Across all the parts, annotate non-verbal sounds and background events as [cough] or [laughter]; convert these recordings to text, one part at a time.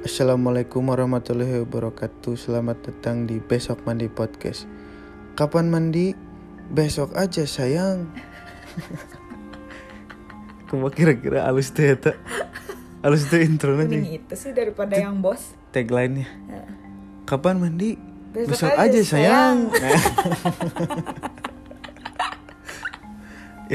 Assalamualaikum warahmatullahi wabarakatuh Selamat datang di Besok Mandi Podcast Kapan mandi? Besok aja sayang [laughs] Kuma kira-kira halus tuh ya tak? Halus tuh intro Mending nanti itu sih daripada yang bos. Tagline-nya Kapan mandi? Besok Besok, aja, aja, sayang, [laughs]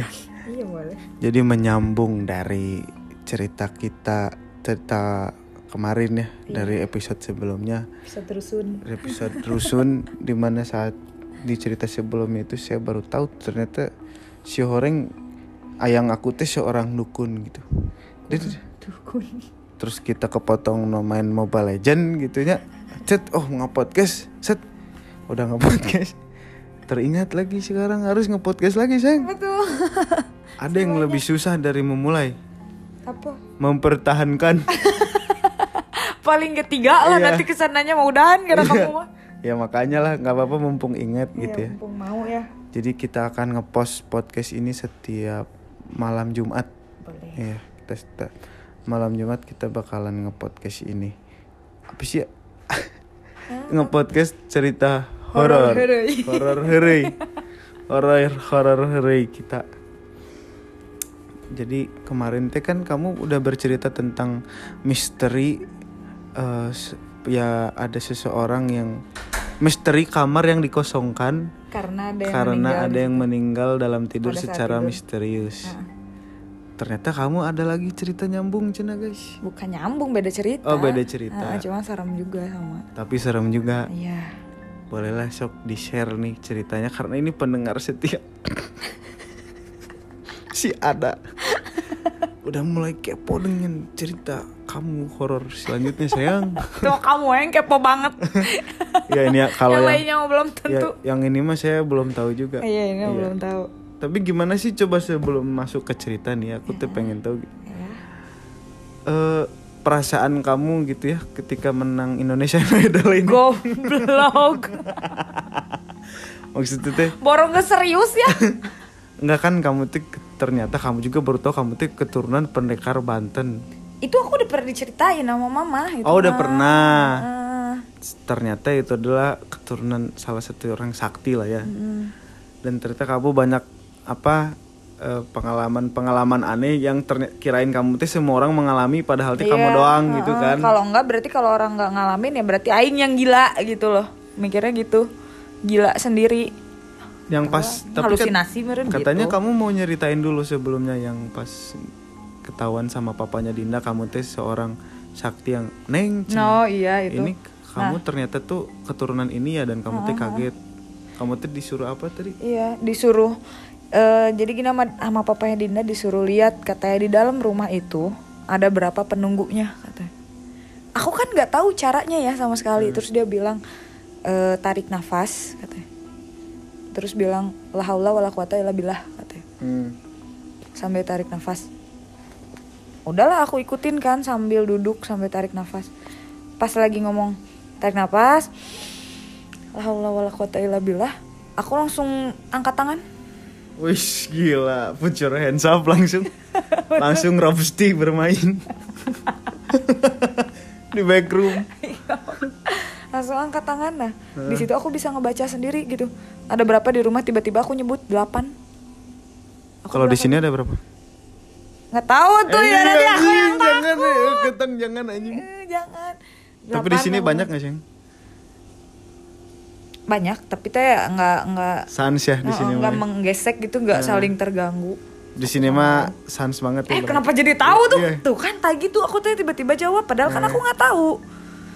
Ya, Iya boleh. Jadi menyambung dari cerita kita Cerita kemarin ya Dari episode sebelumnya. Bisa terusun. episode rusun [laughs] di mana saat di cerita sebelumnya itu saya baru tahu ternyata si Horeng ayang aku teh seorang dukun gitu. Dia- [laughs] Dukun. terus kita kepotong no main Mobile Legend gitu ya. Set oh nge-podcast. Set udah nge-podcast. Teringat lagi sekarang harus nge-podcast lagi sayang. Betul. ada yang lebih susah dari memulai? Apa? mempertahankan [laughs] Paling ketiga lah Iya. nanti ke sananya mau udahan karena kamu mah. ya makanya lah nggak apa-apa mumpung ingat gitu ya Iya, mumpung mau ya. Jadi kita akan ngepost podcast ini setiap malam Jumat. Boleh. Iya, kita setiap malam Jumat kita bakalan ngepodcast ini. Apa sih ya? ngepodcast cerita horor. Horor. Horor. Horor horor heureuy kita. Jadi kemarin teh kan kamu udah bercerita tentang misteri se- ya ada seseorang yang misteri kamar yang dikosongkan Karena ada yang karena meninggal. ada yang meninggal dalam tidur secara tidur. misterius. Nah, Ternyata kamu ada lagi cerita nyambung cina guys. bukan nyambung beda cerita. Oh, beda cerita. Ah, cuma serem juga sama. Tapi serem juga. Iya. Bolehlah sok di share nih ceritanya karena ini pendengar setia. [laughs] si ada. Udah mulai kepo dengan cerita kamu horor selanjutnya sayang. [laughs] Tuh kamu yang kepo banget. [laughs] ya ini ya kalau yang yang, lainnya belum ya, tentu. yang ini mah saya belum tahu juga. Iya, ini Iya. belum tahu. Tapi gimana sih coba sebelum masuk ke cerita nih aku tuh pengen tahu Ya. eh perasaan kamu gitu ya ketika menang Indonesia [laughs] Idol ini. Goblok. Maksudnya teh Borong gak serius ya? enggak kan kamu tuh ternyata kamu juga baru tahu kamu tuh keturunan pendekar Banten. itu aku udah pernah diceritain sama mama gitu Oh, udah mah. pernah. Ah, Ternyata itu adalah keturunan salah satu orang sakti lah ya. mm. Dan ternyata kamu banyak apa eh, pengalaman-pengalaman aneh yang terny- kirain kamu tuh semua orang mengalami padahal tuh kamu Iya, doang gitu ah, kan. kalau enggak berarti kalau orang nggak ngalamin ya berarti aing yang gila gitu loh mikirnya gitu gila sendiri Yang pas tapi kan halusinasi meren Katanya gitu. kamu mau nyeritain dulu sebelumnya yang pas ketahuan sama papanya Dinda kamu teh seorang sakti yang neng no iya itu. ini kamu ternyata tuh keturunan ini ya dan kamu teh kaget. Kamu teh disuruh apa tadi? Iya disuruh eh jadi gini sama, sama papanya Dinda disuruh lihat katanya di dalam rumah itu ada berapa penunggunya katanya. Aku kan nggak tahu caranya ya sama sekali. Terus dia bilang eh, tarik nafas katanya terus bilang la haula wala quwata illa billah katanya. Hmm. sambil tarik nafas. Udahlah aku ikutin kan sambil duduk sambil tarik nafas. Pas lagi ngomong tarik nafas. La haula wala quwata illa billah. Aku langsung angkat tangan. Wih gila. Put your hands up langsung. [laughs] Langsung Robsti bermain. [laughs] Di backroom langsung angkat tangan. Nah di situ aku bisa ngebaca sendiri gitu. Ada berapa di rumah tiba-tiba aku nyebut delapan. Kalau di sini ada berapa? Nggak tahu tuh ya Eh, nanti aku yang jangan takut. eh, ketan jangan anjing. Eh, jangan. Tapi di Delapan sini banyak nggak sih? Banyak tapi teh nggak nggak sans ya di sini nggak mah menggesek gitu nggak saling terganggu. Di sini mah sans banget Eh ya, kenapa jadi tahu tuh? Iya. Tuh kan tadi tuh aku tuh tiba-tiba jawab padahal kan aku nggak tahu.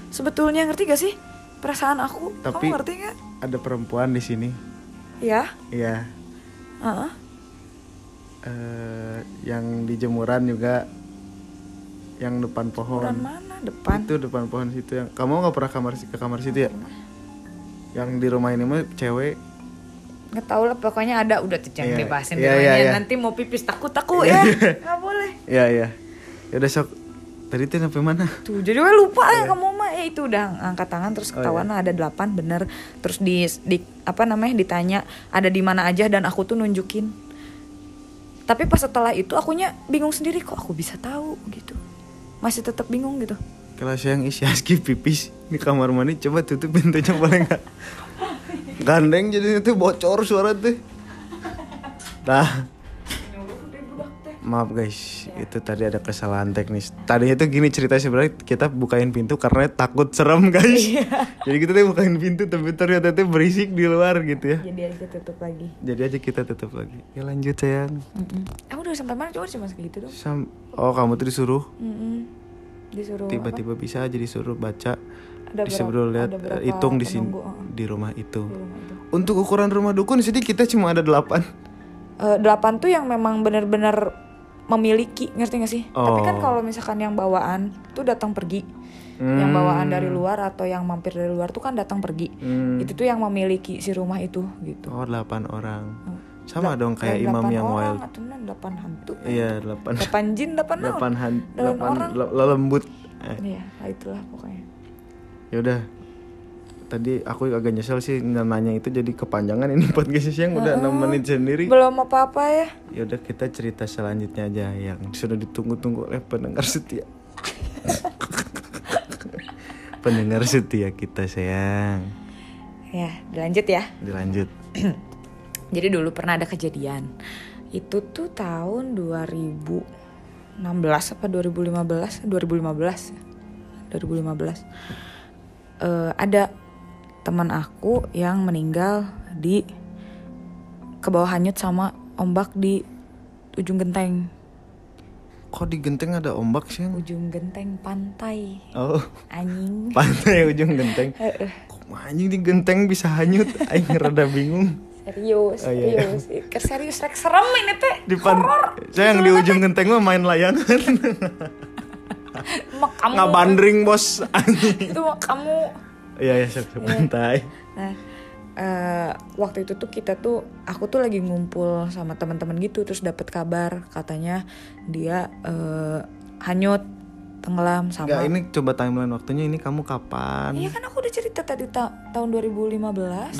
Sebetulnya ngerti gak sih perasaan aku? Tapi- Kamu ngerti gak? ada perempuan di sini Ya. Iya Heeh. eh, yang di jemuran juga yang depan pohon Ukuran mana? Depan. itu depan pohon situ yang kamu nggak pernah kamar ke kamar situ ya yang di rumah ini mah cewek Nggak tahu lah pokoknya ada udah tuh jangan Iya. dibahasin Iya, rumahnya. iya, iya. Nanti mau pipis takut takut ya. [laughs] Nggak boleh. ya ya ya udah sok tadi tuh sampai mana Tuh jadi gue lupa Iya. ya kamu ya itu udah angkat tangan Oh, terus ketahuan ada delapan bener. Terus di, di apa namanya ditanya ada di mana aja? Dan aku tuh nunjukin. Tapi pas setelah itu akunya bingung sendiri kok aku bisa tahu? Gitu. Masih tetap bingung gitu. Kalau siang isi aski pipis di kamar mandi coba tutup pintunya boleh nggak. Gandeng jadi itu bocor suara tuh. Nah maaf guys. Itu tadi ada kesalahan teknis. Tadinya tuh gini cerita sebenarnya kita bukain pintu karena takut serem guys. [laughs] Jadi kita tuh bukain pintu tapi ternyata tuh berisik di luar gitu ya. Jadi aja tutup lagi. Jadi aja kita tutup lagi. Ya lanjut sayang. Mm-mm. aku udah sampai mana? Coba cuma segitu dong Sam oh kamu tuh disuruh? Mm-mm. disuruh apa? tiba-tiba bisa aja disuruh baca. Ada disuruh lihat eh, hitung di sini penunggu, uh-uh. di rumah itu. Di rumah itu. Untuk ukuran rumah dukun sini kita cuma ada delapan. Eh, delapan tuh yang memang benar-benar memiliki ngerti gak sih? Tapi kan Oh. kalau misalkan yang bawaan tuh datang pergi. Yang bawaan dari luar atau yang mampir dari luar tuh kan datang pergi. Hmm. itu tuh yang memiliki si rumah itu gitu. Oh delapan orang. Hmm. sama dong kayak Kayak imam delapan yang orang wild. atau delapan hantu iya delapan. Delapan jin delapan delapan han Delapan orang. le- lelembut. Eh, iya lah itulah pokoknya. Yaudah tadi aku agak nyesel sih nggak nanya itu jadi kepanjangan ini [laughs] podcast siang udah enam menit sendiri belum apa apa ya yaudah kita cerita selanjutnya aja yang sudah ditunggu-tunggu oleh pendengar setia [laughs] pendengar setia kita sayang ya dilanjut ya dilanjut [clears throat] Jadi dulu pernah ada kejadian. Itu tuh tahun 2016 apa 2015? 2015. 2015. Eh, ada teman aku yang meninggal di ke bawah hanyut sama ombak di ujung genteng. kok di genteng ada ombak sih Ujung genteng pantai. oh Anjing. [laughs] pantai ujung genteng [laughs] kok anjing di genteng bisa hanyut aing rada bingung serius, Oh, iya. serius. Ke serius rek serem ini teh. di pan saya yang di ujung genteng mah main layangan [laughs] Mak kamu. nggak bandring bos anjing Itu kamu. Iya ya sok sok pantai Nah, eh, waktu itu tuh kita tuh aku tuh lagi ngumpul sama teman-teman gitu terus dapat kabar katanya dia eh, hanyut tenggelam sama Enggak, ini coba timeline waktunya ini kamu kapan? Iya kan aku udah cerita tadi ta- tahun 2015. 2015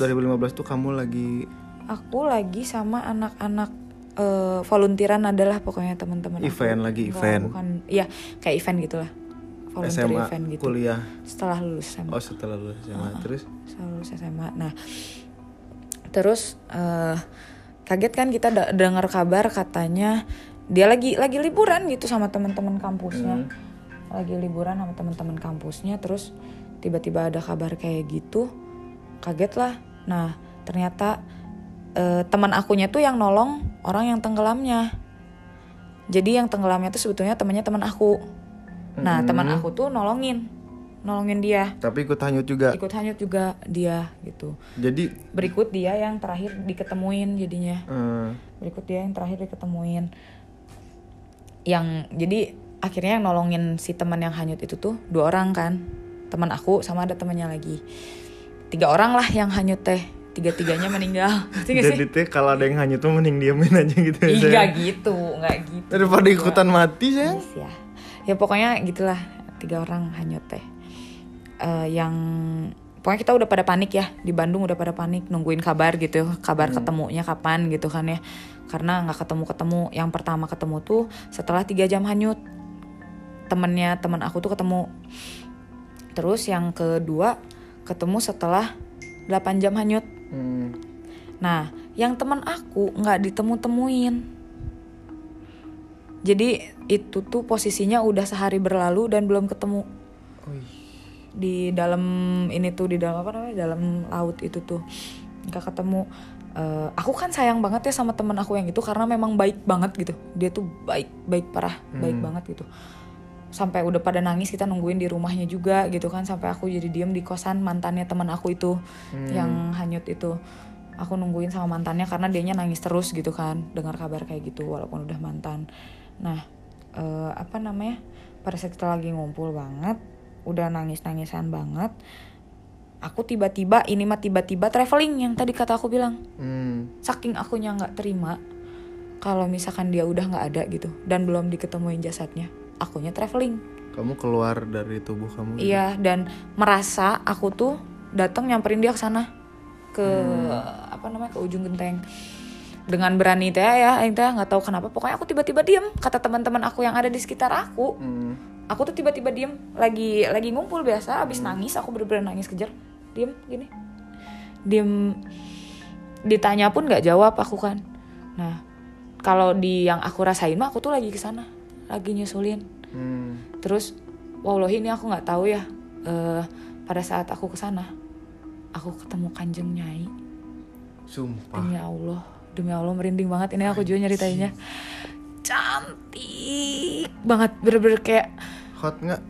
tuh kamu lagi Aku lagi sama anak-anak eh, volunteeran adalah pokoknya teman-teman aku. Event lagi, Enggak, event. bukan iya kayak event gitulah volunteer SMA event gitu. kuliah. setelah lulus SMA Oh, setelah lulus SMA terus? Setelah lulus SMA nah terus eh, kaget kan kita dengar kabar katanya dia lagi lagi liburan gitu sama teman-teman kampusnya. Lagi liburan sama teman-teman kampusnya terus tiba-tiba ada kabar kayak gitu. Kaget lah. Nah ternyata eh, teman akunya tuh yang nolong orang yang tenggelamnya. Jadi yang tenggelamnya tuh sebetulnya temannya teman aku nah teman aku tuh nolongin. Nolongin dia. Tapi ikut hanyut juga. ikut hanyut juga dia gitu. Jadi berikut dia yang terakhir diketemuin jadinya. Eh, berikut dia yang terakhir diketemuin. Yang jadi akhirnya yang nolongin si teman yang hanyut itu tuh dua orang kan. Teman aku sama ada temannya lagi. Tiga orang lah yang hanyut teh. Tiga tiganya meninggal [laughs] jadi teh kalau ada yang hanyut tuh mending diamin aja gitu ya. Nggak gitu nggak gitu. Daripada ikutan mati sayang. Yes, ya ya pokoknya gitulah tiga orang hanyut teh. Eh, yang pokoknya kita udah pada panik ya di Bandung udah pada panik nungguin kabar gitu kabar ketemunya kapan gitu kan ya. Karena nggak ketemu ketemu yang pertama ketemu tuh setelah tiga jam hanyut. Temennya teman aku tuh ketemu. Terus yang kedua ketemu setelah 8 jam hanyut. Hmm. Nah, yang teman aku nggak ditemu-temuin. Jadi itu tuh posisinya udah sehari berlalu dan belum ketemu di dalam ini tuh di dalam apa namanya dalam laut itu tuh nggak ketemu. Eh, aku kan sayang banget ya sama temen aku yang itu karena memang baik banget gitu. Dia tuh baik baik parah baik banget gitu. Sampai udah pada nangis kita nungguin di rumahnya juga gitu kan sampai aku jadi diem di kosan mantannya teman aku itu yang hanyut itu aku nungguin sama mantannya karena dianya nangis terus gitu kan dengar kabar kayak gitu walaupun udah mantan nah eh, apa namanya? Pada saat kita lagi ngumpul banget udah nangis nangisan banget aku tiba-tiba ini mah tiba-tiba traveling yang tadi kata aku bilang. Hmm. saking akunya nggak terima kalau misalkan dia udah nggak ada gitu dan belum diketemuin jasadnya akunya traveling. Kamu keluar dari tubuh kamu. Iya dan merasa aku tuh datang nyamperin dia ke sana ke apa namanya ke ujung genteng dengan berani teh ya aing teh nggak tahu kenapa. Pokoknya aku tiba-tiba diem kata teman-teman aku yang ada di sekitar aku. Hmm. aku tuh tiba-tiba diem lagi lagi ngumpul biasa abis nangis aku bener-bener nangis kejar diem gini. Diem. Ditanya pun nggak jawab aku kan. Nah kalau di yang aku rasain mah aku tuh lagi ke sana lagi nyusulin. Hmm. terus wallahi ini aku nggak tahu ya eh, pada saat aku ke sana aku ketemu kanjeng nyai. Sumpah. demi Allah demi Allah merinding banget. Ini aku juga nyeritainnya cantik banget. Bener-bener kayak Hot nggak?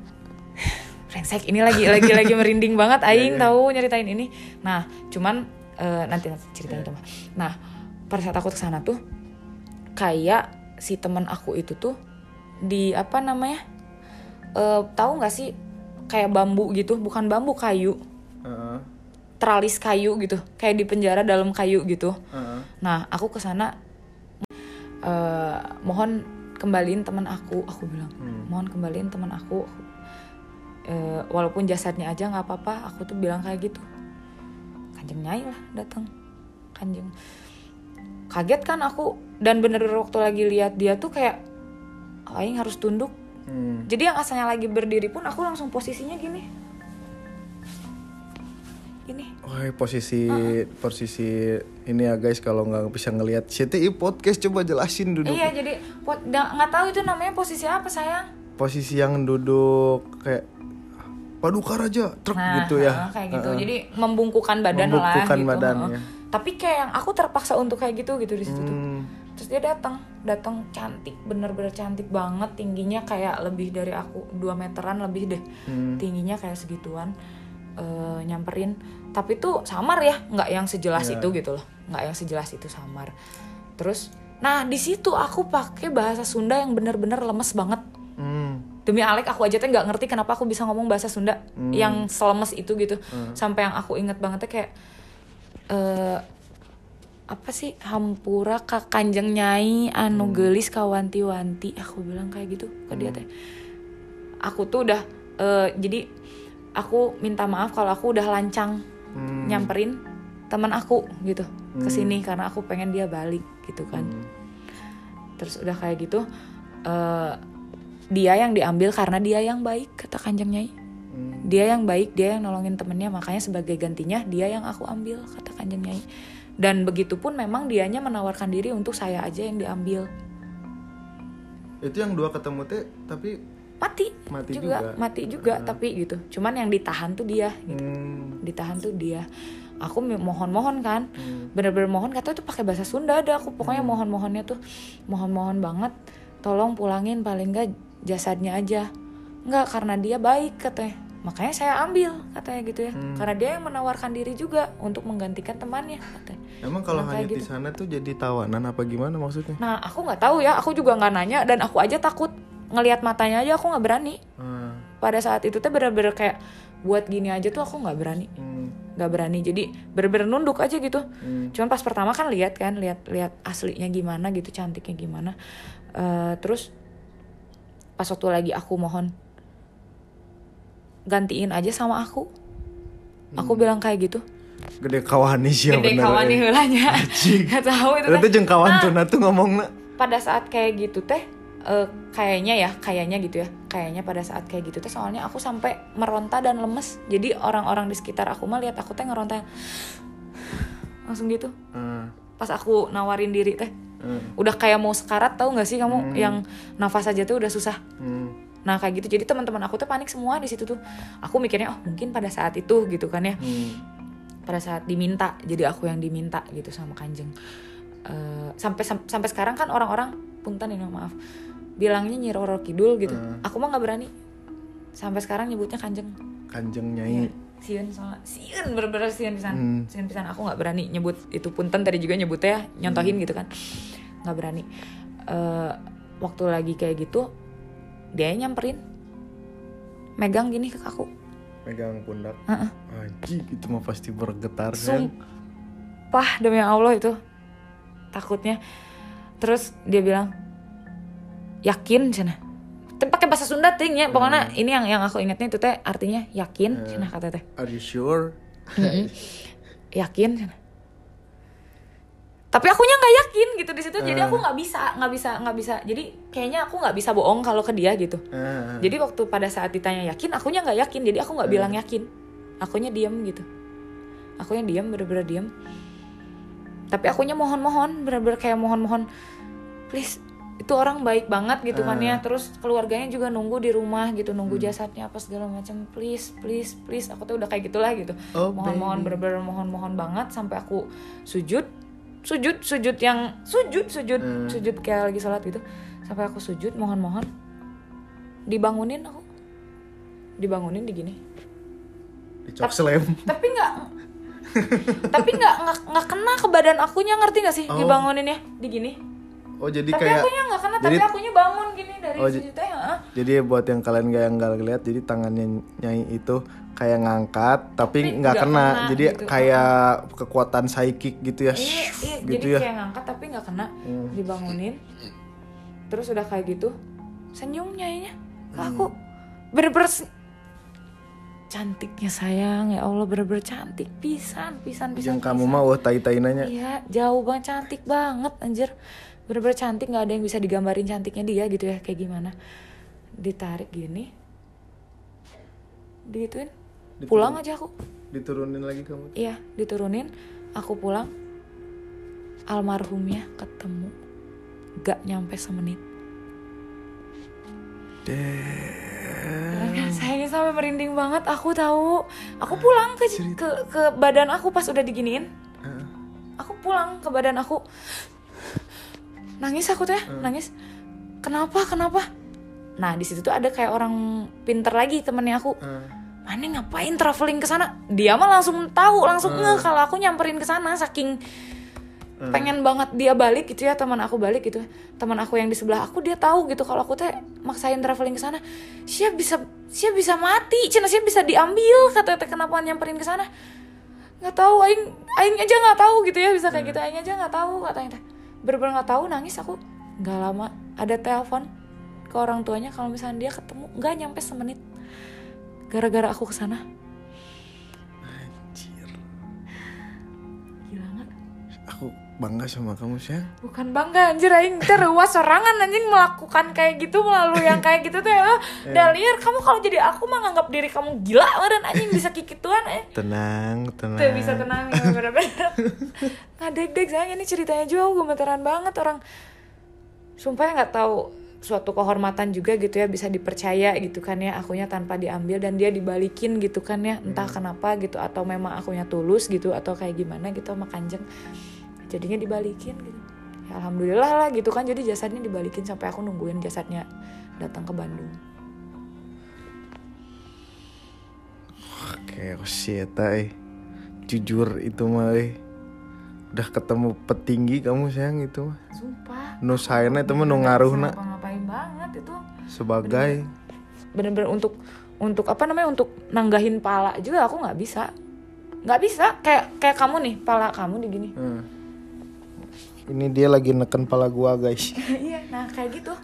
brengsek ini lagi lagi lagi merinding banget. [laughs] Aing Iya, iya. tahu nyeritain ini. Nah cuman eh, nanti nanti ceritain itu mah nah pada saat aku ke sana tuh kayak si teman aku itu tuh di apa namanya eh tahu nggak sih? Kayak bambu gitu bukan bambu kayu. Heeh. Teralis kayu gitu kayak di penjara dalam kayu gitu Heeh. Nah, aku ke sana eh, mohon kembaliin teman aku, aku bilang. Hmm. Mohon kembaliin teman aku. Eh, walaupun jasadnya aja nggak apa-apa, aku tuh bilang kayak gitu. Kanjeng Nyai lah datang. Kanjeng. Kaget kan aku dan bener-bener waktu lagi lihat dia tuh kayak aing harus tunduk. Hmm. Jadi yang asalnya lagi berdiri pun aku langsung posisinya gini. Wah, posisi posisi ini ya guys kalau nggak bisa ngelihat CTI podcast coba jelasin duduk. Iya, jadi nggak tahu itu namanya posisi apa sayang. Posisi yang duduk kayak paduka raja truk Nah, gitu ya. heeh, kayak gitu. Jadi membungkukan badan Membungkukan lah gitu. badannya. heeh. Tapi kayak yang aku terpaksa untuk kayak gitu gitu di situ tuh. Hmm. Terus dia datang, datang cantik, bener-bener cantik banget, tingginya kayak lebih dari aku 2 meteran lebih deh. Hmm. Tingginya kayak segituan. Eh, nyamperin, tapi tuh samar ya, nggak yang sejelas Iya. itu gitu loh, nggak yang sejelas itu samar. Terus, nah di situ aku pakai bahasa Sunda yang bener-bener lemes banget. Hmm. demi Alek aku aja tuh nggak ngerti kenapa aku bisa ngomong bahasa Sunda yang selemes itu gitu. Sampai yang aku inget banget tuh kayak eh apa sih? Hampura ka kanjeng nyai anu gelis kawanti-wanti aku bilang kayak gitu ke dia teh. Aku tuh udah eh, jadi aku minta maaf kalau aku udah lancang Hmm. nyamperin teman aku gitu ke sini karena aku pengen dia balik gitu kan Hmm. terus udah kayak gitu eh dia yang diambil karena dia yang baik kata kanjeng nyai Hmm. dia yang baik dia yang nolongin temennya makanya sebagai gantinya dia yang aku ambil kata kanjeng nyai dan begitu pun memang dianya menawarkan diri untuk saya aja yang diambil Itu yang dua ketemu teh tapi mati, Mati juga, juga. mati juga tapi gitu cuman yang ditahan tuh dia gitu. hmm. ditahan tuh dia aku mohon-mohon kan Hmm. bener-bener mohon katanya tuh pakai bahasa Sunda ada aku pokoknya mohon-mohonnya tuh mohon-mohon banget tolong pulangin paling enggak jasadnya aja nggak karena dia baik katanya makanya saya ambil katanya gitu ya Hmm. karena dia yang menawarkan diri juga untuk menggantikan temannya katanya Emang kalau Nah, hanya di gitu. sana tuh jadi tawanan apa gimana maksudnya? nah aku nggak tahu ya aku juga nggak nanya dan aku aja takut ngelihat matanya aja aku nggak berani. Ah. pada saat itu tuh bener-bener kayak buat gini aja tuh aku nggak berani. Hmm. nggak berani. Jadi bener-bener nunduk aja gitu. Hmm. cuman pas pertama kan lihat kan lihat lihat aslinya gimana gitu cantiknya gimana. Eh, terus pas waktu lagi aku mohon gantiin aja sama aku. Aku bilang kayak gitu. Gede kawan nih sih gede kawan nih Anjing. nggak tahu itu Ternyata teh. jeung kawan Nah, tuna tuh ngomongna. pada saat kayak gitu teh eh, kayaknya ya kayaknya gitu ya. Kayaknya pada saat kayak gitu teh soalnya aku sampai meronta dan lemes. Jadi orang-orang di sekitar aku mah lihat aku teh ngeronta. [sighs] Langsung gitu. Ah. pas aku nawarin diri teh Ah. udah kayak mau sekarat tahu nggak sih kamu yang nafas aja tuh udah susah? Hmm. nah kayak gitu. Jadi teman-teman aku tuh panik semua di situ tuh. Aku mikirnya oh mungkin pada saat itu gitu kan ya. Hmm. pada saat diminta jadi aku yang diminta gitu sama kanjeng. Eh, sampai sam- sampai sekarang kan orang-orang punten ini maaf bilangnya Nyi Roro Kidul gitu. Hmm. aku mah nggak berani. Sampai sekarang nyebutnya kanjeng. Kanjeng nyai. Siun soalnya. Siun bener-bener Siun pisan. Hmm. Siun pisan. Aku nggak berani nyebut itu punten tadi juga nyebutnya nyontohin gitu kan. Nggak berani. Eh, waktu lagi kayak gitu dia nyamperin. Megang gini ke aku Megang pundak. Heeh. Anjing itu mah pasti bergetar kan. sumpah demi Allah itu. Takutnya. Terus dia bilang yakin cina. Pakai bahasa Sunda ting ya pokoknya ini yang yang aku ingatnya itu teh artinya yakin cina kata teh. Are you sure? Yakin cina. Tapi akunya nggak yakin gitu di situ jadi Eh. aku nggak bisa nggak bisa nggak bisa. Jadi kayaknya aku nggak bisa bohong kalau ke dia gitu. Ah, jadi waktu pada saat ditanya yakin akunya nggak yakin. Jadi aku nggak bilang yakin. Akunya diem gitu. Akunya diem bener-bener diem. Tapi akunya mohon-mohon bener-bener kayak mohon-mohon please itu orang baik banget gitu kan ya. Terus keluarganya juga nunggu di rumah gitu nunggu jasadnya apa segala macam. Please please please. Aku tuh udah kayak gitulah gitu. Oh, mohon-mohon bener-bener mohon-mohon banget sampai aku sujud sujud sujud yang sujud sujud sujud kayak lagi sholat gitu. Sampai aku sujud mohon-mohon. Dibangunin aku. Dibangunin di gini. Dicok slam tapi nggak [laughs] tapi nggak nggak nggak kena ke badan akunya ngerti nggak sih Oh. dibanguninnya? Di gini oh jadi tapi kayak akunya nggak kena tapi jadi- akunya bangun gini dari Oh, sujudnya heeh. jadi buat yang kalian gak yang gak lihat jadi tangannya nyai itu kayak ngangkat tapi Tapi nggak nggak kena. kena jadi gitu. kayak kekuatan psychic gitu ya. Iya, iya gitu jadi ya. kayak ngangkat tapi nggak kena. Dibangunin. Terus udah kayak gitu senyum nyainya. Ke aku bener-bener se- cantiknya sayang ya Allah bener-bener cantik. Pisan pisan pisan yang kamu mau tai tai nanya Iya, jauh banget cantik banget anjir. Bener-bener cantik nggak ada yang bisa digambarin cantiknya dia gitu ya kayak gimana. Ditarik gini. Digituin. Pulang aja aku. diturunin lagi kamu Iya, diturunin. Aku pulang. Almarhumnya ketemu. Gak nyampe semenit. Kan sayangnya sampai merinding banget. Aku tahu. Aku pulang ke ke ke badan aku pas udah diginiin. Heeh. aku pulang ke badan aku nangis aku tuh ya nangis. Kenapa kenapa? Nah di situ tuh ada kayak orang pinter lagi temennya aku. Heeh. mana ngapain traveling ke sana? Dia mah langsung tahu langsung ngeh kalau aku nyamperin ke sana saking pengen banget dia balik gitu ya teman aku balik gitu. Teman aku yang di sebelah aku dia tahu gitu kalau aku teh maksain traveling ke sana. Siap bisa siap bisa mati cina siap bisa diambil kata teh kenapa nyamperin ke sana? Nggak tahu aing aing aja nggak tahu gitu ya bisa kayak gitu aing aja nggak tahu katanya teh bener-bener nggak tahu nangis aku. Nggak lama ada telepon ke orang tuanya kalau misalnya dia ketemu nggak nyampe semenit. Gara-gara aku ke sana Anjir. gila nggak? Aku bangga sama kamu sayang bukan bangga anjir aing teh ruas sorangan anjing melakukan kayak gitu melalui yang kayak gitu teh ah. Dalier kamu kalau jadi aku mah nganggap diri kamu gila meren anjing bisa kikituan eh. Tenang tenang. tuh bisa tenang ya bener-bener. [laughs] Ngadeg-deg sayang ini ceritanya juga gemeteran banget orang. Sumpah ya nggak tahu suatu kehormatan juga gitu ya bisa dipercaya gitu kan ya akunya tanpa diambil dan dia dibalikin gitu kan ya entah kenapa gitu atau memang akunya tulus gitu atau kayak gimana gitu sama kanjeng jadinya dibalikin gitu. Ya, alhamdulillah lah gitu kan jadi jasadnya dibalikin sampai aku nungguin jasadnya datang ke Bandung. Oke, oh shit, eh. Jujur itu mah, eh. Udah ketemu petinggi kamu sayang itu mah. sumpah. Nu sayana itu mah nu ngaruhna ngapain banget itu. Sebagai. Bener-bener untuk untuk apa namanya untuk nanggahin pala juga aku nggak bisa. Nggak bisa. Kayak kayak kamu nih pala kamu di gini. Hmm. Ini dia lagi neken pala gua, guys. [laughs] iya nah kayak gitu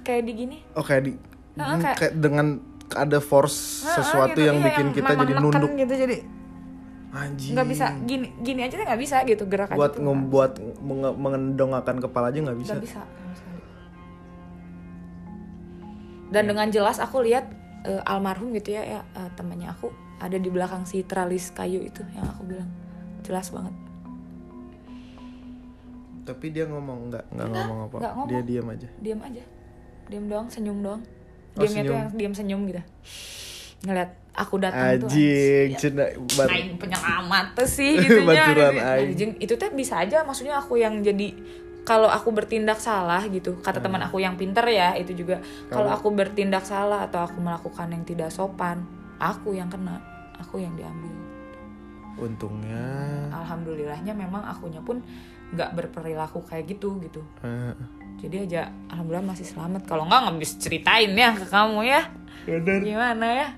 kayak di gini Oh, kayak di hmm, kayak- kayak dengan ada force Heeh, sesuatu gitu, yang iya, bikin kita memang jadi nunduk. gitu jadi Anjing. nggak bisa gini gini aja nggak bisa gitu gerakan Buat itu ngebuat menge- mengendongkan kepala aja nggak bisa. nggak bisa dan dengan jelas aku lihat eh, almarhum gitu ya, ya eh, temannya aku ada di belakang si tralis kayu itu yang aku bilang jelas banget Tapi dia ngomong nggak nggak ngomong apa. nggak ngomong. Dia diam aja. diam aja diam doang senyum doang Oh, diamnya tuh yang diam senyum gitu ngeliat aku datang tuh Anjing, cina bar. aing penyelamat tuh sih [laughs] gitunya Baturan Anjing. itu teh bisa aja maksudnya aku yang jadi kalau aku bertindak salah gitu kata teman Hmm. aku yang pinter ya itu juga kalau aku bertindak salah atau aku melakukan yang tidak sopan aku yang kena aku yang diambil Untungnya alhamdulillahnya memang akunya pun nggak berperilaku kayak gitu gitu eh, jadi aja alhamdulillah masih selamat kalau nggak nggak bisa ceritain ya ke kamu ya bener. gimana ya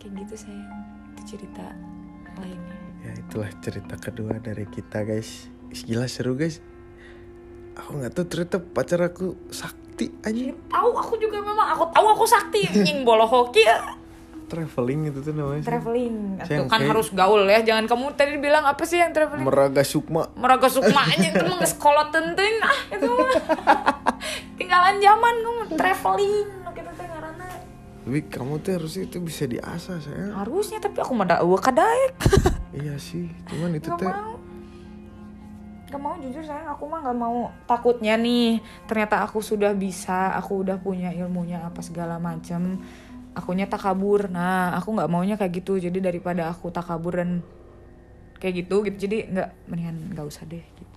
kayak gitu sayang itu cerita lainnya Ya itulah cerita kedua dari kita guys. Gila seru guys. Aku nggak tahu ternyata pacar aku sakti aja. tahu aku juga memang aku tahu aku sakti nying boloh hoki ya traveling itu tuh namanya sih. traveling. Saya Tuh yang kan kayak- harus gaul ya. Jangan kamu tadi bilang apa sih yang traveling? Meraga sukma. Meraga sukma aja itu mah sekolah tentuin ah itu mah. Tinggalan zaman kamu traveling. Kita teh ngaranna. Tapi kamu tuh harusnya itu bisa diasah saya harusnya tapi aku mah dakwah kadaek iya sih cuman itu teh. mau. Gak mau jujur sayang. Aku mah gak mau. Takutnya nih ternyata aku sudah bisa aku udah punya ilmunya apa segala macem akunya takabur. Nah aku nggak maunya kayak gitu. Jadi daripada aku takabur dan kayak gitu gitu. Jadi nggak mendingan nggak usah deh gitu.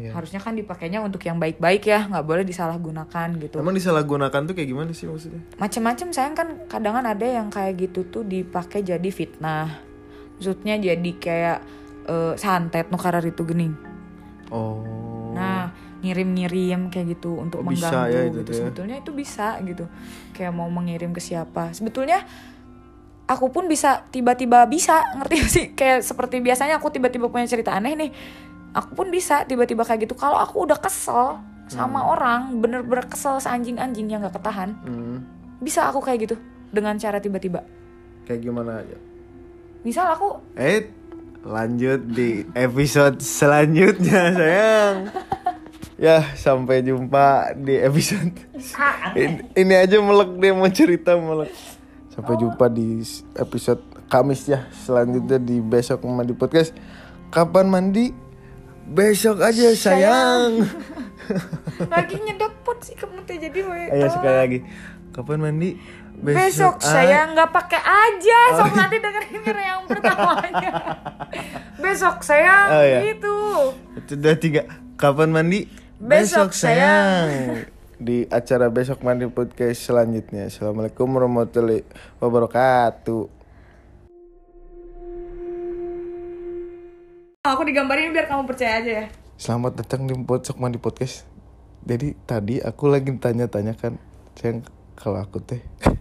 Iya. harusnya kan dipakainya untuk yang baik-baik ya. Nggak boleh disalahgunakan gitu. Emang disalahgunakan tuh kayak gimana sih maksudnya? Macem-macem sayang. Kan kadang ada yang kayak gitu tuh dipakai jadi fitnah. Maksudnya jadi kayak eh, santet no karar itu gening. Oh. Nah, ngirim-ngirim kayak gitu untuk Oh, bisa mengganggu ya itu gitu. ya. Sebetulnya itu bisa gitu. Kayak mau mengirim ke siapa. Sebetulnya aku pun bisa tiba-tiba bisa, ngerti sih? Kayak seperti biasanya aku tiba-tiba punya cerita aneh nih. Aku pun bisa tiba-tiba kayak gitu. Kalau aku udah kesel sama Hmm. orang, bener-bener kesel seanjing-anjing yang gak ketahan, Hmm, bisa aku kayak gitu dengan cara tiba-tiba. kayak gimana aja Misal aku eh lanjut di episode selanjutnya sayang [laughs] ya sampai jumpa di episode ini, ini aja melek dia mau cerita melek sampai jumpa di episode Kamis ya selanjutnya di besok mandi podcast kapan mandi besok aja sayang [laughs] lagi nyedot pot sih kamu teh jadi we. ayo sekali lagi kapan mandi Besok, ah. saya nggak pakai aja, sok nanti dengerin yang pertamanya. [laughs] Besok saya Oh, iya. gitu. Itu udah tiga. Kapan mandi? Besok, sayang. [laughs] Di acara besok mandi podcast selanjutnya. Assalamualaikum warahmatullahi wabarakatuh. Aku digambarin biar kamu percaya aja ya. Selamat datang di besok mandi podcast. Jadi tadi aku lagi tanya-tanya kan, sayang kalau aku teh [laughs]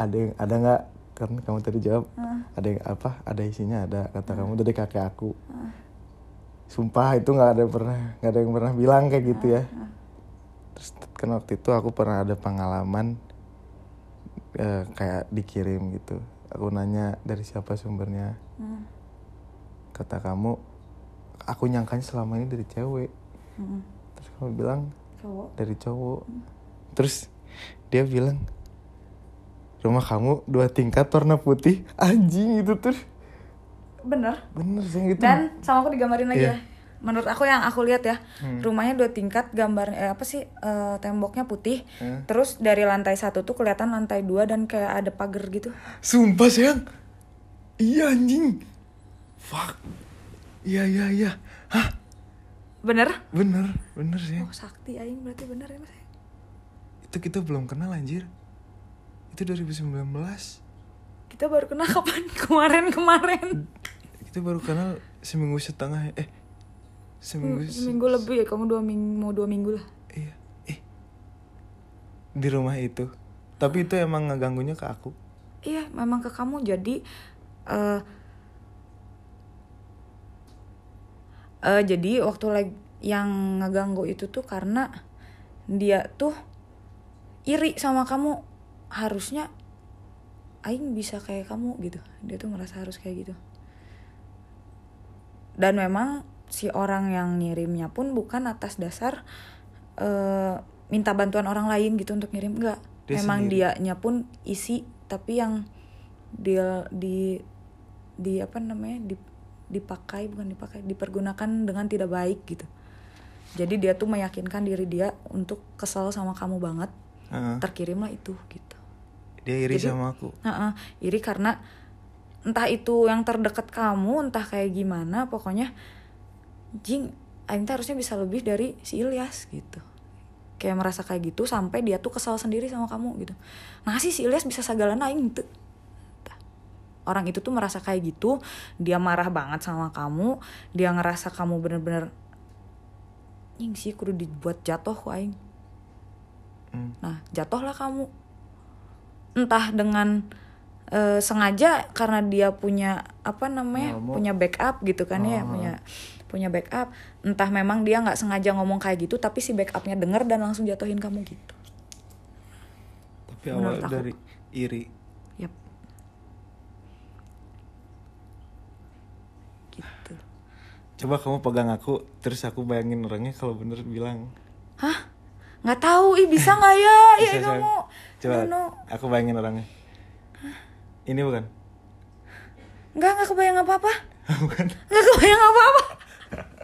ada yang ada nggak? Kan kamu tadi jawab ada yang apa? Ada isinya ada kata kamu dari kakek aku. Sumpah itu nggak ada pernah nggak ada yang pernah bilang kayak gitu ya. Terus kan waktu itu aku pernah ada pengalaman eh, kayak dikirim gitu. Aku nanya dari siapa sumbernya. Kata kamu, aku nyangkanya selama ini dari cewek. Terus kamu bilang Cowok. dari cowok. Terus dia bilang rumah kamu dua tingkat warna putih anjing itu tuh Bener. bener sih gitu Dan sama aku digambarin lagi Iya. ya. Menurut aku yang aku lihat ya, rumahnya dua tingkat, gambar eh, apa sih eh, temboknya putih, Hmm. terus dari lantai satu tuh kelihatan lantai dua dan kayak ada pagar gitu. sumpah sayang iya anjing fuck iya iya iya hah Bener? bener bener sih Oh sakti aing berarti bener ya mas. itu kita belum kenal anjir itu 2019 Kita baru kenal kapan? [laughs] Kemarin-kemarin. kita baru kenal seminggu setengah eh seminggu se- Seminggu lebih ya, kamu dua minggu, mau dua minggu lah. iya eh di rumah itu tapi itu emang ngeganggunya ke aku Iya, memang ke kamu jadi eh eh, jadi waktu lagi yang ngeganggu itu tuh karena dia tuh iri sama kamu harusnya aing bisa kayak kamu gitu. Dia tuh ngerasa harus kayak gitu. Dan memang si orang yang ngirimnya pun bukan atas dasar eh, minta bantuan orang lain gitu untuk ngirim. Enggak Dia memang sendiri. dianya pun isi tapi yang dia di di apa namanya di dipakai bukan dipakai dipergunakan dengan tidak baik gitu. Jadi dia tuh meyakinkan diri dia untuk kesel sama kamu banget. Heeh. terkirimlah itu gitu dia iri Jadi- sama aku. Heeh, iri karena entah itu yang terdekat kamu entah kayak gimana pokoknya jing teh harusnya bisa lebih dari si Ilyas gitu. Kayak merasa kayak gitu sampai dia tuh kesal sendiri sama kamu gitu. Nah sih si Ilyas bisa sagalan Aing tuh orang itu tuh merasa kayak gitu dia marah banget sama kamu dia ngerasa kamu bener-bener nying sih kudu dibuat jatuh ku Aing. Hmm. Nah, jatuhlah kamu entah dengan uh, sengaja karena dia punya apa namanya ngomong. punya backup gitu kan oh. ya ah. punya punya backup. Entah memang dia nggak sengaja ngomong kayak gitu tapi si backupnya denger dan langsung jatuhin kamu gitu. Tapi Menurut awal aku. dari iri. Yep. gitu. Coba kamu pegang aku terus aku bayangin orangnya kalau bener bilang. Hah? Nggak tahu ih bisa nggak ya? Iya kan? kamu coba don't know. aku bayangin orangnya. Ini bukan? Nggak nggak kebayang apa apa [laughs] bukan. Nggak kebayang apa apa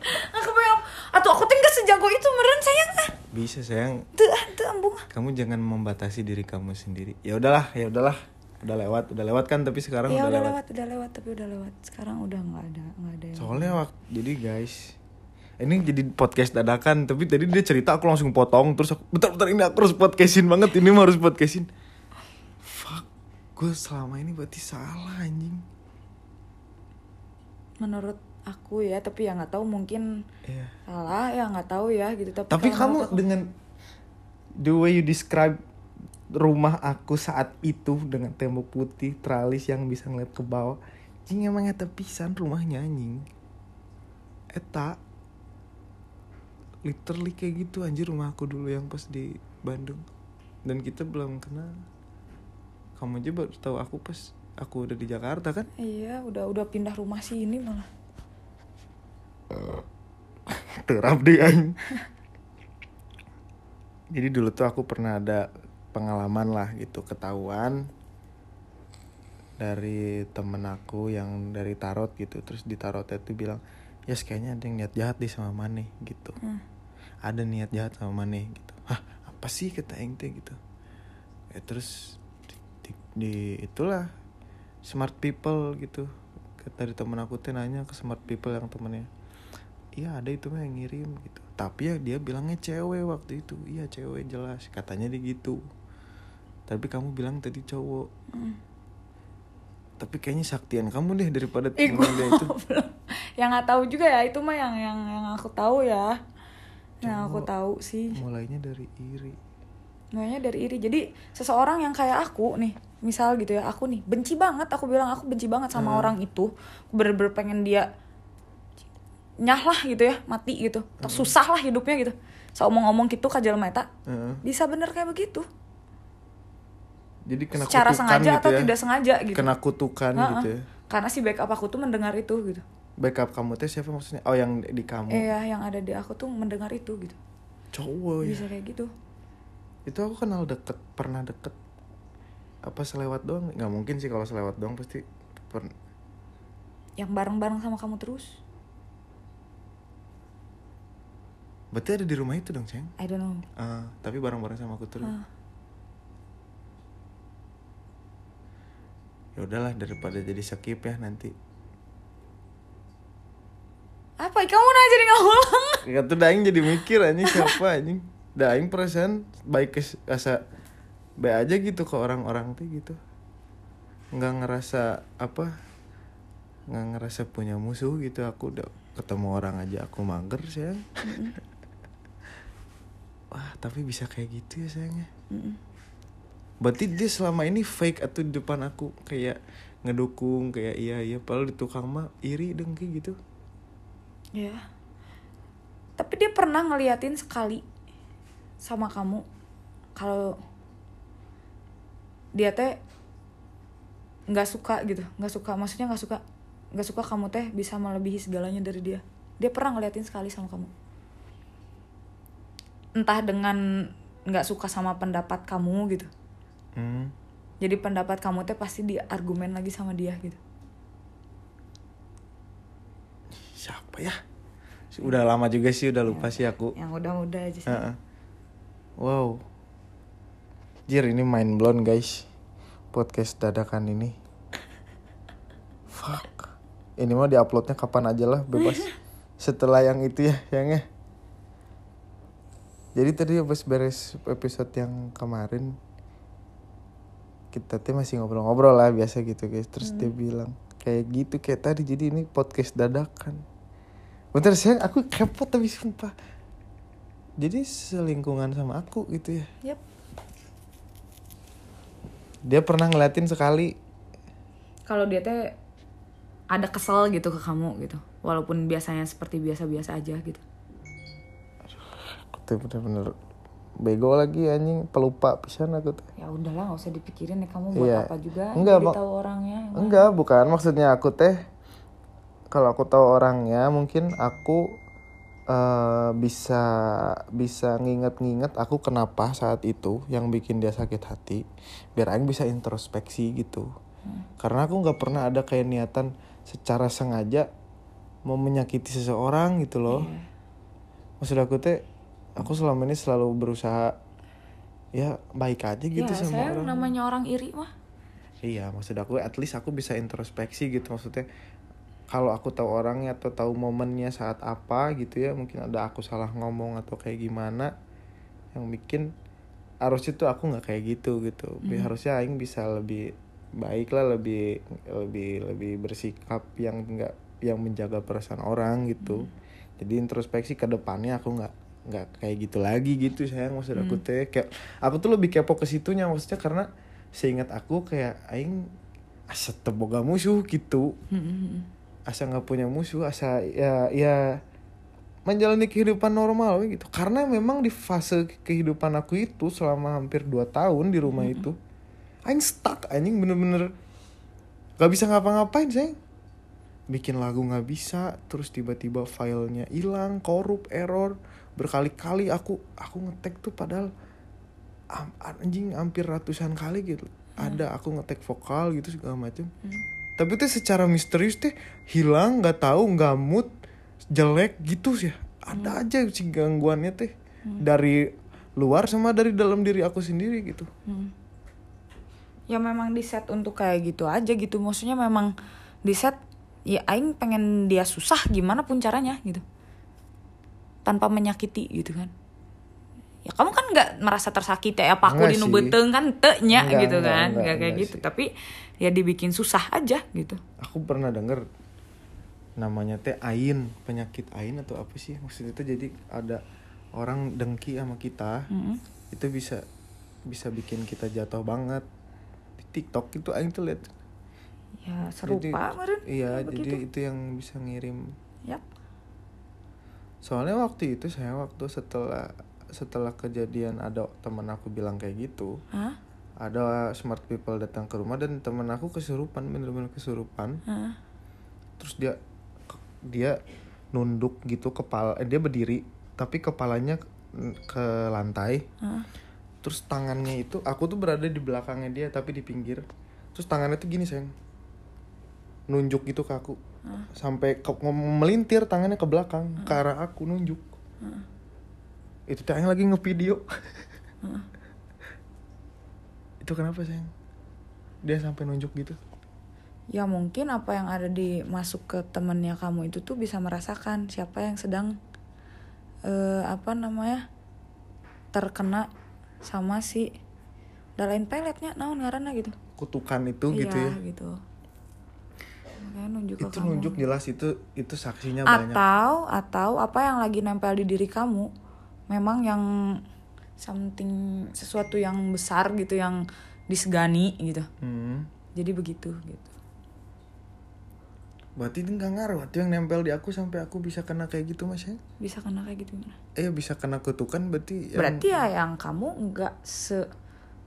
nggak kebayang. Atau aku tinggal sejago itu meren sayang ah. Bisa sayang. Tuh ah tuh ambung kamu jangan membatasi diri kamu sendiri. Ya udahlah ya udahlah. Udah lewat udah lewat kan tapi sekarang ya udah, udah lewat. lewat udah lewat tapi udah lewat. Sekarang udah nggak ada nggak ada yang soalnya waktu jadi guys ini jadi podcast dadakan tapi tadi dia cerita aku langsung potong terus aku bentar bentar ini aku harus podcastin banget ini mah harus podcastin fuck gue selama ini berarti salah anjing menurut aku ya tapi ya nggak tahu mungkin Iya. salah ya nggak tahu ya gitu tapi Tapi kamu aku- dengan the way you describe rumah aku saat itu dengan tembok putih, tralis yang bisa ngeliat ke bawah, jing emang eta pisan rumahnya anjing. Eta literally kayak gitu anjir rumah aku dulu yang pas di Bandung. Dan kita belum kenal. Kamu aja baru tahu aku pas aku udah di Jakarta kan? iya udah udah pindah rumah sini malah [laughs] terap deh aing. Jadi dulu tuh aku pernah ada pengalaman lah gitu ketahuan dari temen aku yang dari tarot gitu terus di tarotnya tuh bilang ya kayaknya ada yang niat jahat di sama Mane gitu Hmm. Ada niat jahat sama Mane gitu. Hah apa sih kata Aing teh gitu. Ya terus di, di- di- itulah smart people gitu. Dari temen aku teh nanya ke smart people yang temennya iya ada itu mah yang ngirim gitu. Tapi ya dia bilangnya cewek waktu itu. Iya cewek jelas. Katanya dia gitu. Tapi kamu bilang tadi cowok. Hmm. tapi kayaknya saktian kamu deh daripada temen dia itu. [laughs] yang nggak tahu juga ya. Itu mah yang yang yang aku tahu ya yang aku tahu sih mulainya dari iri Mulainya dari iri. Jadi seseorang yang kayak aku nih, misal gitu ya, aku nih benci banget. Aku bilang aku benci banget sama Hmm. orang itu. Aku Bener-bener pengen dia nyah lah gitu ya, mati gitu. Atau Hmm. susah lah hidupnya gitu. So omong-omong gitu kajal mata. Heeh. Bisa bener kayak begitu. jadi kena Secara kutukan sengaja gitu atau ya. tidak sengaja gitu. kena kutukan Heeh. gitu ya Karena si backup aku tuh mendengar itu gitu. Backup kamu teh siapa maksudnya oh yang di kamu Iya, yang ada di aku tuh mendengar itu gitu. cowok ya Bisa kayak gitu. itu aku kenal deket pernah deket apa selewat doang nggak mungkin sih kalau selewat doang pasti per- Yang bareng-bareng sama kamu terus. berarti ada di rumah itu dong sayang I don't know. Ah, tapi bareng-bareng sama aku terus Ah. ya udahlah daripada jadi skip ya nanti Apa? Kamu nanya jadi nggak ulang? [laughs] ya tuh daing jadi mikir anjing siapa anjing? Daing perasaan baik ke asa baik aja gitu ke orang-orang tuh gitu. Nggak ngerasa apa? Nggak ngerasa punya musuh gitu. Aku udah ketemu orang aja aku mager sayang. Wah tapi bisa kayak gitu ya sayangnya Mm-mm. berarti dia selama ini fake atau di depan aku kayak ngedukung kayak iya iya padahal di tukang mah iri dengki gitu Ya. Tapi dia pernah ngeliatin sekali sama kamu kalau dia teh nggak suka gitu, nggak suka, maksudnya nggak suka, nggak suka kamu teh bisa melebihi segalanya dari dia. Dia pernah ngeliatin sekali sama kamu. Entah dengan nggak suka sama pendapat kamu gitu. hmm. Jadi pendapat kamu teh pasti diargumen lagi sama dia gitu. Siapa ya? Udah lama juga sih udah lupa sih aku. Yang udah-udah aja sih. Heeh. wow. Jir ini mind blown guys. Podcast dadakan ini. Fuck. Ini mau diuploadnya kapan aja lah bebas. Setelah yang itu ya yang ya. Jadi tadi habis beres episode yang kemarin kita tuh masih ngobrol-ngobrol lah biasa gitu guys. Terus dia bilang kayak gitu kayak tadi. Jadi ini podcast dadakan bentar sayang aku kepo tapi sumpah. Jadi selingkungan sama aku gitu ya? Yap. dia pernah ngeliatin sekali. Kalau dia teh ada kesel gitu ke kamu gitu. Walaupun biasanya seperti biasa-biasa aja gitu. Aku tuh bener-bener bego lagi anjing. Pelupa pisan aku tuh. Ya udahlah nggak usah dipikirin ya. Kamu buat Iya. apa juga? Enggak, tahu orangnya enggak bukan. Maksudnya aku teh kalau aku tahu orangnya mungkin aku eh, bisa bisa nginget-nginget aku kenapa saat itu yang bikin dia sakit hati biar Aing bisa introspeksi gitu. Karena aku nggak pernah ada kayak niatan secara sengaja mau menyakiti seseorang gitu loh. Maksud aku teh aku selama ini selalu berusaha ya baik aja gitu ya, sama saya orang. namanya orang iri mah. Iya, maksud aku at least aku bisa introspeksi gitu maksudnya. Kalau aku tahu orangnya atau tahu momennya saat apa gitu ya, mungkin ada aku salah ngomong atau kayak gimana yang bikin harusnya tuh aku nggak kayak gitu gitu. Bi- Harusnya aing bisa lebih baik lah, lebih lebih lebih bersikap yang enggak yang menjaga perasaan orang gitu. Jadi introspeksi ke depannya aku nggak nggak kayak gitu lagi gitu sayang maksud aku teh. Kayak aku tuh lebih kepo ke situnya maksudnya karena seingat aku kayak aing asa teboga musuh gitu asa nggak punya musuh asa ya ya menjalani kehidupan normal gitu. Karena memang di fase kehidupan aku itu selama hampir 2 tahun di rumah itu aing stuck anjing bener-bener gak bisa ngapa-ngapain sayang bikin lagu nggak bisa terus tiba-tiba filenya hilang korup error. Berkali-kali aku aku ngetek tuh padahal anjing hampir ratusan kali gitu. Ada aku ngetek vokal gitu segala macem tapi tuh secara misterius teh hilang nggak tahu nggak mood jelek gitu sih ada aja sih gangguannya teh dari luar sama dari dalam diri aku sendiri gitu Ya memang di set untuk kayak gitu aja gitu. Maksudnya memang di set ya aing pengen dia susah gimana pun caranya gitu. Tanpa menyakiti gitu kan. Ya kamu kan nggak merasa tersakiti ya apa aku Enggak di beteng kan teknya gitu enggak, kan. enggak, Nggak kayak enggak gitu. sih. Tapi ya dibikin susah aja gitu. aku pernah denger namanya teh ain penyakit ain atau apa sih maksudnya itu jadi ada orang dengki sama kita Mm-mm. itu bisa bisa bikin kita jatuh banget di TikTok itu aing tuh lihat Ya serupa meren. iya Ya, jadi begitu. itu yang bisa ngirim Yap. soalnya waktu itu saya waktu setelah setelah kejadian ada teman aku bilang kayak gitu Hah? Ada smart people datang ke rumah dan teman aku kesurupan bener-bener kesurupan. Hah? terus dia dia nunduk gitu kepala eh, dia berdiri tapi kepalanya ke- lantai. Hah? terus tangannya itu aku tuh berada di belakangnya dia tapi di pinggir. Terus tangannya tuh gini sayang nunjuk gitu ke aku. Sampai ke, melintir tangannya ke belakang ke arah aku nunjuk. Itu tuh yang lagi ngevideo itu kenapa sayang dia sampai nunjuk gitu Ya mungkin apa yang ada di masuk ke temennya kamu itu tuh bisa merasakan siapa yang sedang eh apa namanya terkena sama si dalain peletnya naon ngaranna gitu. kutukan itu gitu Iya, ya gitu. Makanya nunjuk itu kamu. nunjuk jelas itu itu saksinya banyak Atau atau apa yang lagi nempel di diri kamu memang yang something sesuatu yang besar gitu yang disegani gitu. Hmm. Jadi begitu gitu. Berarti ini nggak ngaruh Itu yang nempel di aku sampai aku bisa kena kayak gitu mas ya Bisa kena kayak gitu gimana? Eh bisa kena kutukan berarti yang Berarti ya yang kamu nggak se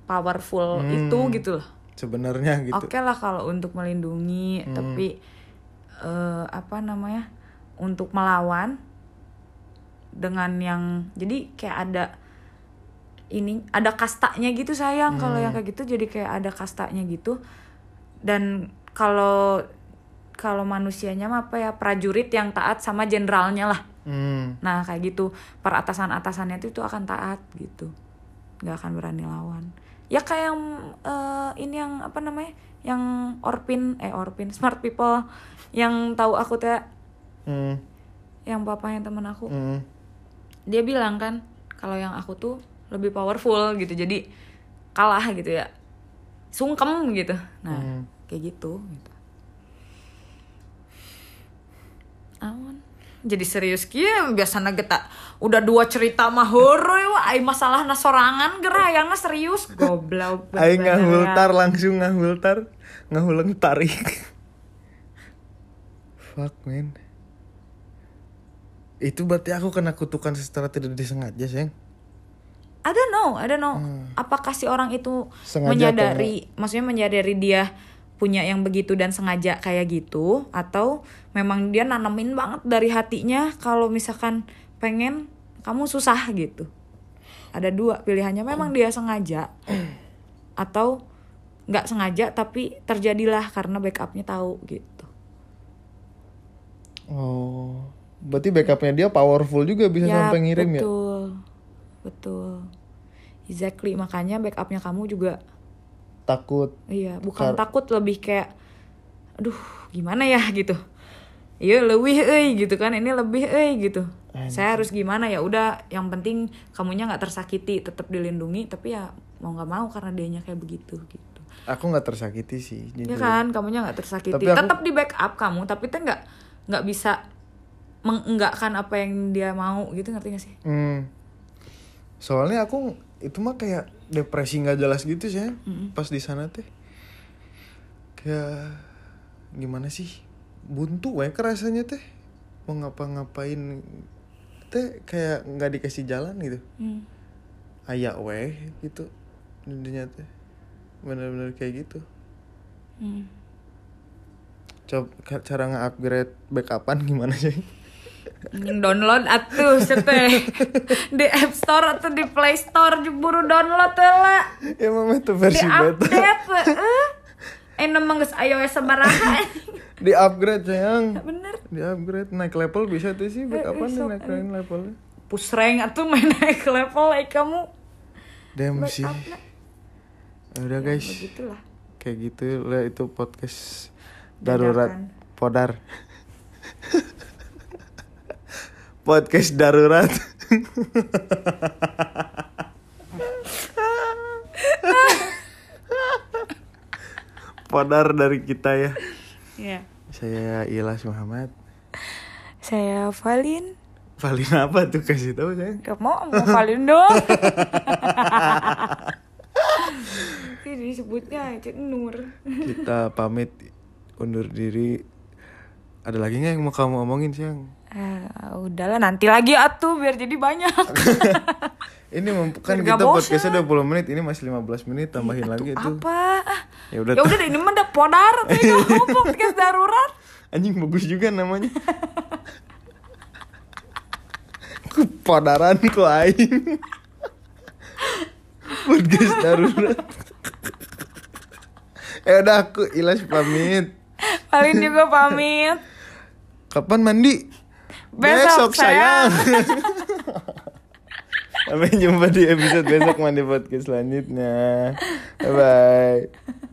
powerful Hmm. itu gitu loh. Sebenarnya gitu Oke lah kalau untuk melindungi, Hmm. tapi eh, apa namanya untuk melawan dengan yang jadi kayak ada ini ada kastanya gitu sayang kalau Hmm. yang kayak gitu jadi kayak ada kastanya gitu dan kalau kalau manusianya mah apa ya prajurit yang taat sama jenderalnya lah Hmm. Nah kayak gitu peratasan atasannya itu, itu akan taat gitu, nggak akan berani lawan. Ya kayak yang eh, ini yang apa namanya, yang orpin eh orpin [laughs] smart people yang tahu aku teh, Hmm. yang papanya temen aku, Hmm. dia bilang kan kalau yang aku tuh lebih powerful gitu, jadi kalah gitu ya, sungkem gitu. Nah Hmm. kayak gitu. gitu. Aman. Jadi serius kia biasanya kita udah dua cerita mah wah ai masalah sorangan gerayangna serius goblok. Ya. ngahultar langsung ngahultar ngahuleng tarik Fuck man Itu berarti aku kena kutukan secara tidak disengaja sayang I don't know, I don't know. Apakah si orang itu Hmm. Sengaja menyadari, maksudnya menyadari dia punya yang begitu dan sengaja kayak gitu? Atau memang dia nanemin banget dari hatinya kalau misalkan pengen kamu susah gitu. Ada dua pilihannya. Memang dia sengaja [clears throat] atau nggak sengaja tapi terjadilah karena backupnya tahu gitu. Oh, berarti backupnya dia powerful juga bisa sampai ngirim ya? betul. Betul exactly. Makanya backupnya kamu juga Takut. iya bukan takut lebih kayak aduh gimana ya? [laughs] gitu. Iya lebih eh gitu kan. Ini lebih eh gitu. Saya harus gimana ya? Udah yang penting kamunya nggak tersakiti tetap dilindungi. Tapi ya mau nggak mau karena dianya kayak begitu gitu. Aku nggak tersakiti sih. ya jujur. kan? Kamunya nggak tersakiti. Tapi aku- tetap di backup kamu tapi tuh nggak nggak bisa mengenggakkan apa yang dia mau gitu. Ngerti gak sih? Hmm. Soalnya aku itu mah kayak depresi nggak jelas gitu sih, pas di sana teh. Kayak gimana sih? Buntu we kerasanya teh. Mau ngapa-ngapain teh kayak nggak dikasih jalan gitu. hmm. Ayak we gitu. Dunia teh. Bener-bener kayak gitu. Hmm. Coba cara nge-upgrade backupan gimana sih? Download atuh sete di App Store atau di Play Store buru download lah ya mama itu di versi beta. update eh eh nemang geus iOS sabaraha [laughs] Di upgrade sayang. bener Di upgrade naik level bisa tuh sih backupan sok, naik levelnya. push rank atuh main [laughs] naik level like kamu Dem sih. Ya Udah guys, begitulah kayak gitu lah itu podcast darurat Dadakan. podar. Podcast darurat. podar dari kita ya. ya Saya Ilas Muhammad. saya Valin Paling apa tuh kasih tahu saya? gak mau mau Valin dong [laughs] ini disebutnya Cik Nur Kita pamit undur diri. Ada lagi nggak yang mau kamu omongin siang? Ah, udahlah nanti lagi atuh biar jadi banyak [laughs] Ini kan Biar gak kita podcastnya 20 menit, ini masih 15 menit tambahin lagi itu. apa ah, Ya udah ya udah ini mah udah podar [laughs] podcast darurat [laughs] Anjing bagus juga namanya. ku podaran ku aing. Podcast darurat. ya udah aku Ilas pamit. Valin juga pamit Kapan mandi? Besok, sayang. [laughs] Sampai jumpa di episode besok mandi podcast selanjutnya. Bye bye.